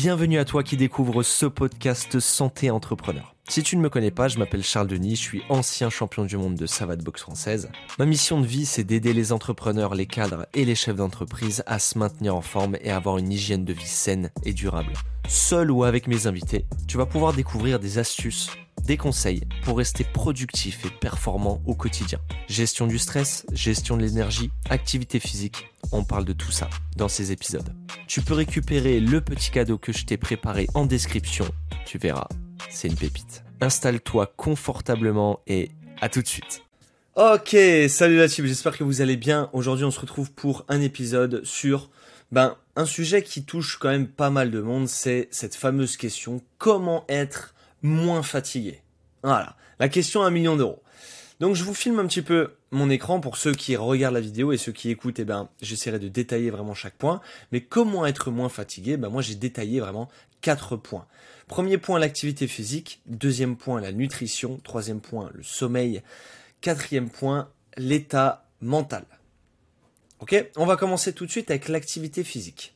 Bienvenue à toi qui découvre ce podcast Santé Entrepreneur. Si tu ne me connais pas, je m'appelle Charles Denis, je suis ancien champion du monde de savate boxe française. Ma mission de vie, c'est d'aider les entrepreneurs, les cadres et les chefs d'entreprise à se maintenir en forme et avoir une hygiène de vie saine et durable. Seul ou avec mes invités, tu vas pouvoir découvrir des astuces, des conseils pour rester productif et performant au quotidien. Gestion du stress, gestion de l'énergie, activité physique, on parle de tout ça dans ces épisodes. Tu peux récupérer le petit cadeau que je t'ai préparé en description, tu verras, c'est une pépite. Installe-toi confortablement et à tout de suite. Ok, salut la team, j'espère que vous allez bien. Aujourd'hui on se retrouve pour un épisode sur ben, un sujet qui touche quand même pas mal de monde, c'est cette fameuse question comment être moins fatigué Voilà, la question à un million d'euros. Donc je vous filme un petit peu mon écran pour ceux qui regardent la vidéo et ceux qui écoutent, eh ben, j'essaierai de détailler vraiment chaque point. Mais comment être moins fatigué? Ben, Moi j'ai détaillé vraiment quatre points. Premier point, l'activité physique. Deuxième point, la nutrition. Troisième point, le sommeil. Quatrième point, l'état mental. Ok, on va commencer tout de suite avec l'activité physique.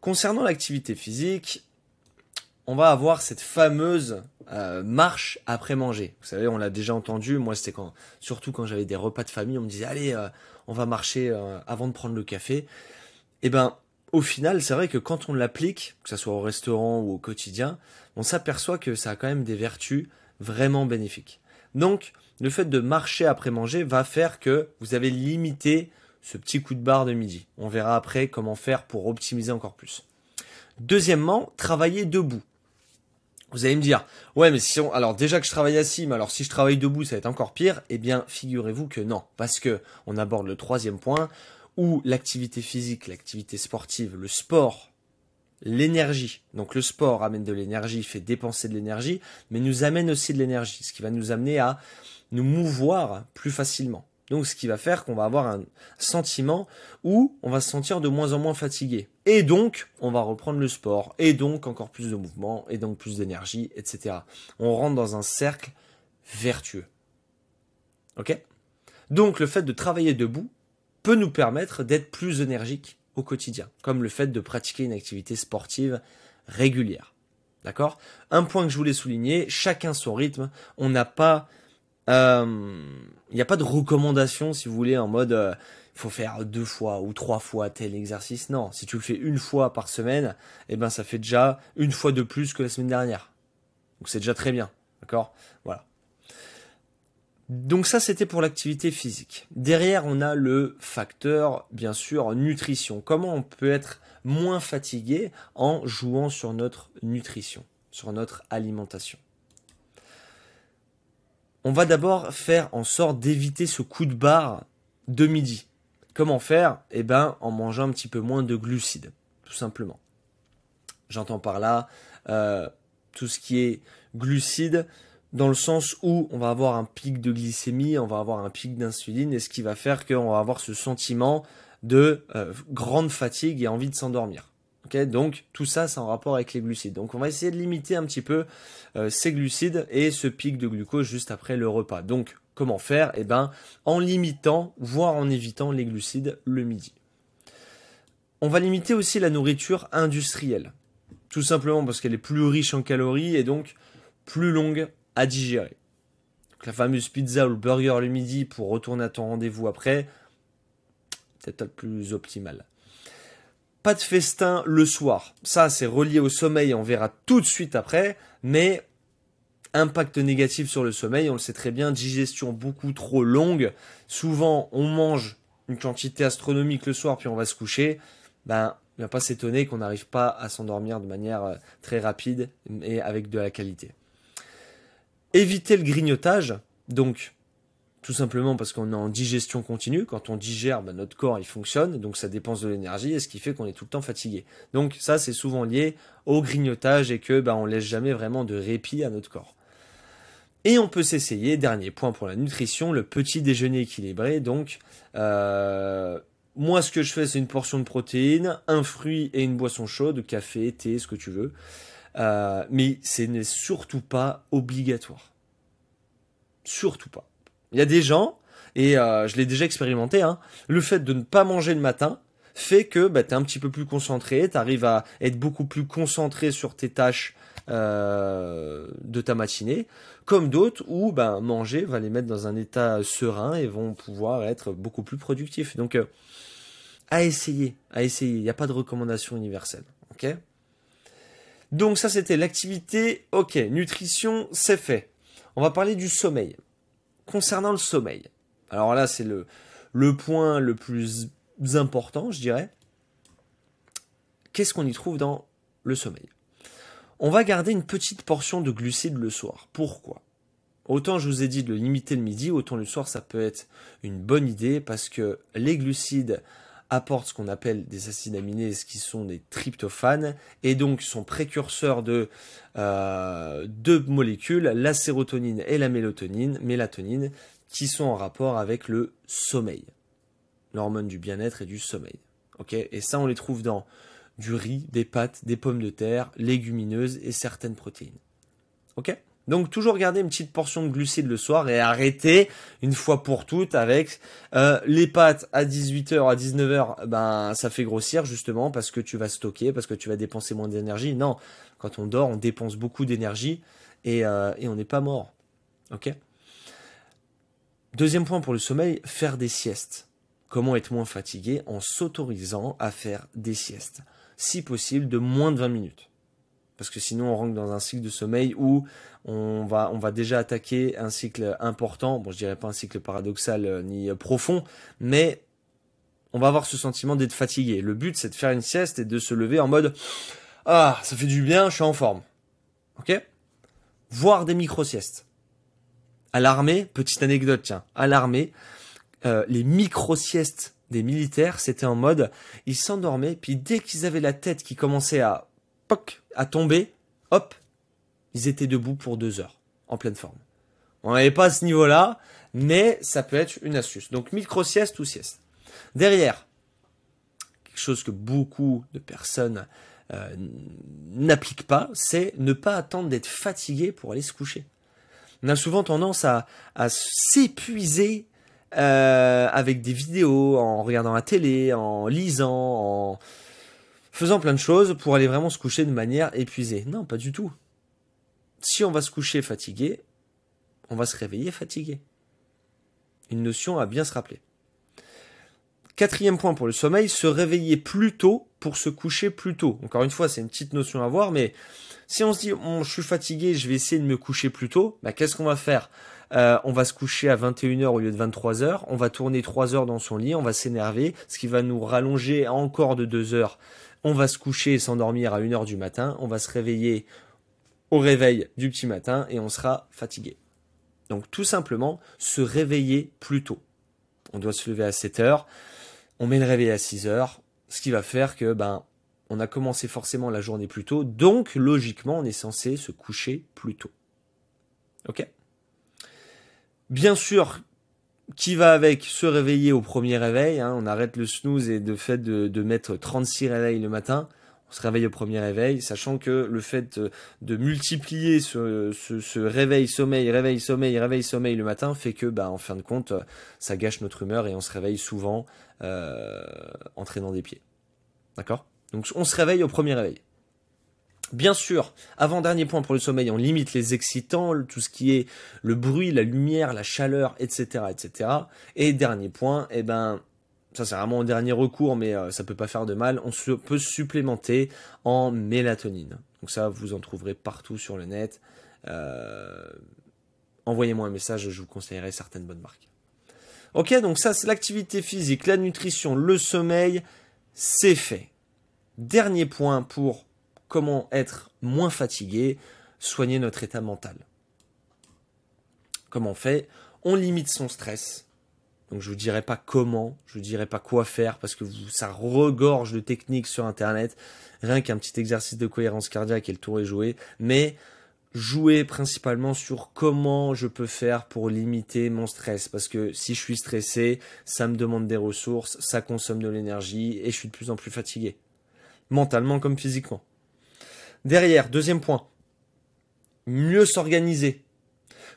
Concernant l'activité physique, on va avoir cette fameuse euh, marche après manger. Vous savez, on l'a déjà entendu. Moi, c'était quand, surtout quand j'avais des repas de famille, on me disait allez, euh, on va marcher euh, avant de prendre le café. Et eh ben, au final, c'est vrai que quand on l'applique, que ce soit au restaurant ou au quotidien, on s'aperçoit que ça a quand même des vertus vraiment bénéfiques. Donc, le fait de marcher après manger va faire que vous avez limité ce petit coup de barre de midi. On verra après comment faire pour optimiser encore plus. Deuxièmement, travailler debout. Vous allez me dire, ouais, mais si on, alors déjà que je travaille assis, mais alors si je travaille debout, ça va être encore pire. Eh bien, figurez-vous que non, parce que on aborde le troisième point où l'activité physique, l'activité sportive, le sport, l'énergie. Donc le sport amène de l'énergie, fait dépenser de l'énergie, mais nous amène aussi de l'énergie, ce qui va nous amener à nous mouvoir plus facilement. Donc ce qui va faire qu'on va avoir un sentiment où on va se sentir de moins en moins fatigué. Et donc, on va reprendre le sport, et donc encore plus de mouvement, et donc plus d'énergie, etc. On rentre dans un cercle vertueux. Ok? Donc le fait de travailler debout peut nous permettre d'être plus énergique au quotidien, comme le fait de pratiquer une activité sportive régulière. D'accord? Un point que je voulais souligner, chacun son rythme, on n'a pas il euh, n'y a pas de recommandation, si vous voulez, en mode euh, il faut faire deux fois ou trois fois tel exercice. Non, si tu le fais une fois par semaine, eh ben ça fait déjà une fois de plus que la semaine dernière. Donc c'est déjà très bien, d'accord? Voilà. Donc ça c'était pour l'activité physique. Derrière on a le facteur bien sûr nutrition. Comment on peut être moins fatigué en jouant sur notre nutrition, sur notre alimentation? On va d'abord faire en sorte d'éviter ce coup de barre de midi. Comment faire? Eh ben, en mangeant un petit peu moins de glucides, tout simplement. J'entends par là euh, tout ce qui est glucides, dans le sens où on va avoir un pic de glycémie, on va avoir un pic d'insuline, et ce qui va faire qu'on va avoir ce sentiment de euh, grande fatigue et envie de s'endormir donc tout ça, c'est en rapport avec les glucides. Donc on va essayer de limiter un petit peu euh, ces glucides et ce pic de glucose juste après le repas. Donc comment faire? Eh ben en limitant, voire en évitant les glucides le midi. On va limiter aussi la nourriture industrielle. Tout simplement parce qu'elle est plus riche en calories et donc plus longue à digérer. la fameuse pizza ou le burger le midi pour retourner à ton rendez-vous après, c'est peut-être plus optimal. Pas de festin le soir. Ça, c'est relié au sommeil, on verra tout de suite après. Mais impact négatif sur le sommeil, on le sait très bien, digestion beaucoup trop longue. Souvent, on mange une quantité astronomique le soir, puis on va se coucher. Ben, il ne va pas s'étonner qu'on n'arrive pas à s'endormir de manière euh, très rapide et avec de la qualité. Éviter le grignotage, donc tout simplement parce qu'on est en digestion continue. Quand on digère, bah, notre corps il fonctionne, donc ça dépense de l'énergie, et ce qui fait qu'on est tout le temps fatigué. Donc ça c'est souvent lié au grignotage et que bah, on laisse jamais vraiment de répit à notre corps. Et on peut s'essayer, dernier point pour la nutrition, le petit déjeuner équilibré. Donc euh, moi ce que je fais c'est une portion de protéines, un fruit et une boisson chaude, café, thé, ce que tu veux. Euh, mais ce n'est surtout pas obligatoire. Surtout pas. Il y a des gens, et euh, je l'ai déjà expérimenté, hein, le fait de ne pas manger le matin fait que bah, tu es un petit peu plus concentré, tu arrives à être beaucoup plus concentré sur tes tâches euh, de ta matinée, comme d'autres où ben, manger va les mettre dans un état serein et vont pouvoir être beaucoup plus productifs. Donc euh, à essayer, à essayer, il n'y a pas de recommandation universelle. ok? Donc ça c'était l'activité, ok, nutrition c'est fait. On va parler du sommeil. Concernant le sommeil, alors là c'est le, point le plus important je dirais. Qu'est-ce qu'on y trouve dans le sommeil? On va garder une petite portion de glucides le soir. Pourquoi? Autant je vous ai dit de limiter le midi, autant le soir ça peut être une bonne idée parce que les glucides apportent ce qu'on appelle des acides aminés, qui sont des tryptophanes, et donc sont précurseurs de euh, deux molécules, la sérotonine et la mélatonine, mélatonine, qui sont en rapport avec le sommeil, l'hormone du bien-être et du sommeil. Et ça, on les trouve dans du riz, des pâtes, des pommes de terre, légumineuses et certaines protéines. Ok? Donc toujours garder une petite portion de glucides le soir et arrêter une fois pour toutes avec euh, les pâtes à 18h, à 19h, ben ça fait grossir justement parce que tu vas stocker, parce que tu vas dépenser moins d'énergie. Non, quand on dort, on dépense beaucoup d'énergie et, euh, et on n'est pas mort. Ok? Deuxième point pour le sommeil, faire des siestes. Comment être moins fatigué en s'autorisant à faire des siestes? Si possible, de moins de 20 minutes. Parce que sinon, on rentre dans un cycle de sommeil où on va, déjà attaquer un cycle important. Bon, je dirais pas un cycle paradoxal euh, ni euh, profond, mais on va avoir ce sentiment d'être fatigué. Le but, c'est de faire une sieste et de se lever en mode Ah, ça fait du bien, je suis en forme. Ok? Voir des micro-siestes. À l'armée, petite anecdote, tiens, à l'armée, euh, les micro-siestes des militaires, c'était en mode, ils s'endormaient, puis dès qu'ils avaient la tête qui commençait à, poc, à tomber, hop, ils étaient debout pour deux heures, en pleine forme. On n'avait pas à ce niveau-là, mais ça peut être une astuce. Donc micro-sieste ou sieste. Derrière, quelque chose que beaucoup de personnes euh, n'appliquent pas, c'est ne pas attendre d'être fatigué pour aller se coucher. On a souvent tendance à, s'épuiser euh, avec des vidéos, en regardant la télé, en lisant, en faisant plein de choses pour aller vraiment se coucher de manière épuisée. Non, pas du tout. Si on va se coucher fatigué, on va se réveiller fatigué. Une notion à bien se rappeler. Quatrième point pour le sommeil, se réveiller plus tôt pour se coucher plus tôt. Encore une fois, c'est une petite notion à voir, mais si on se dit, je suis fatigué, je vais essayer de me coucher plus tôt, bah, qu'est-ce qu'on va faire? Euh, on va se coucher à 21h au lieu de 23h, on va tourner 3 heures dans son lit, on va s'énerver, ce qui va nous rallonger encore de 2 heures. On va se coucher et s'endormir à 1h du matin, on va se réveiller au réveil du petit matin et on sera fatigué. Donc tout simplement, se réveiller plus tôt. On doit se lever à 7 heures, on met le réveil à 6 heures, ce qui va faire que ben on a commencé forcément la journée plus tôt, donc logiquement on est censé se coucher plus tôt. Ok? Bien sûr, qui va avec se réveiller au premier réveil, hein, on arrête le snooze et de fait de, mettre 36 réveils le matin, on se réveille au premier réveil, sachant que le fait de, multiplier ce, réveil, sommeil, réveil, sommeil, réveil, sommeil le matin fait que, bah, en fin de compte, ça gâche notre humeur et on se réveille souvent euh, en traînant des pieds. D'accord? Donc on se réveille au premier réveil. Bien sûr, avant-dernier point pour le sommeil, on limite les excitants, tout ce qui est le bruit, la lumière, la chaleur, etc. etc. Et dernier point, eh ben, ça c'est vraiment un dernier recours, mais euh, ça peut pas faire de mal, on se, peut supplémenter en mélatonine. Donc ça, vous en trouverez partout sur le net. Euh, envoyez-moi un message, je vous conseillerai certaines bonnes marques. Ok, donc ça c'est l'activité physique, la nutrition, le sommeil, c'est fait. Dernier point pour comment être moins fatigué, soigner notre état mental. Comment on fait? On limite son stress. Donc je vous dirai pas comment, je vous dirai pas quoi faire parce que ça regorge de techniques sur internet. Rien qu'un petit exercice de cohérence cardiaque et le tour est joué. Mais jouer principalement sur comment je peux faire pour limiter mon stress. Parce que si je suis stressé, ça me demande des ressources, ça consomme de l'énergie et je suis de plus en plus fatigué. Mentalement comme physiquement. Derrière, deuxième point, mieux s'organiser.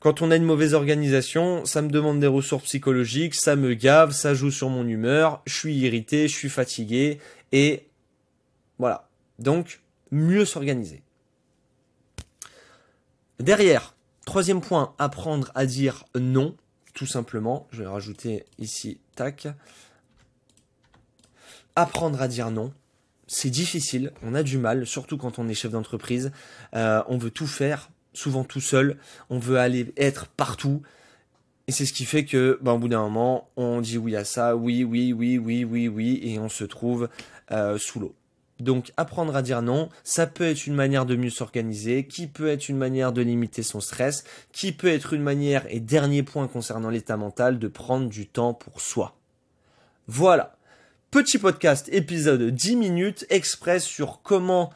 Quand on a une mauvaise organisation, ça me demande des ressources psychologiques, ça me gave, ça joue sur mon humeur, je suis irrité, je suis fatigué, et voilà. Donc, mieux s'organiser. Derrière, troisième point, apprendre à dire non, tout simplement. Je vais rajouter ici, tac. Apprendre à dire non. C'est difficile, on a du mal, surtout quand on est chef d'entreprise. Euh, on veut tout faire, souvent tout seul. On veut aller être partout. Et c'est ce qui fait que, ben, au bout d'un moment, on dit oui à ça, oui, oui, oui, oui, oui, oui, et on se trouve euh, sous l'eau. Donc apprendre à dire non, ça peut être une manière de mieux s'organiser, qui peut être une manière de limiter son stress, qui peut être une manière, et dernier point concernant l'état mental, de prendre du temps pour soi. Voilà. Petit podcast, épisode 10 minutes, express sur comment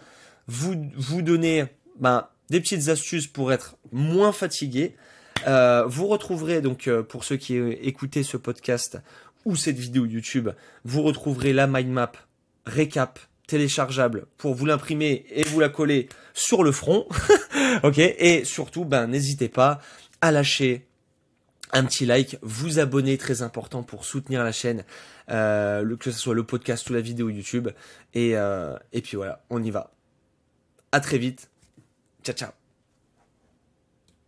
vous, vous donner ben, des petites astuces pour être moins fatigué. Euh, vous retrouverez donc, euh, pour ceux qui écoutez ce podcast ou cette vidéo YouTube, vous retrouverez la mind map récap téléchargeable pour vous l'imprimer et vous la coller sur le front. ok Et surtout, ben n'hésitez pas à lâcher un petit like, vous abonner, très important pour soutenir la chaîne, euh, que ce soit le podcast ou la vidéo YouTube. Et, euh, et puis voilà, on y va. À très vite. Ciao ciao.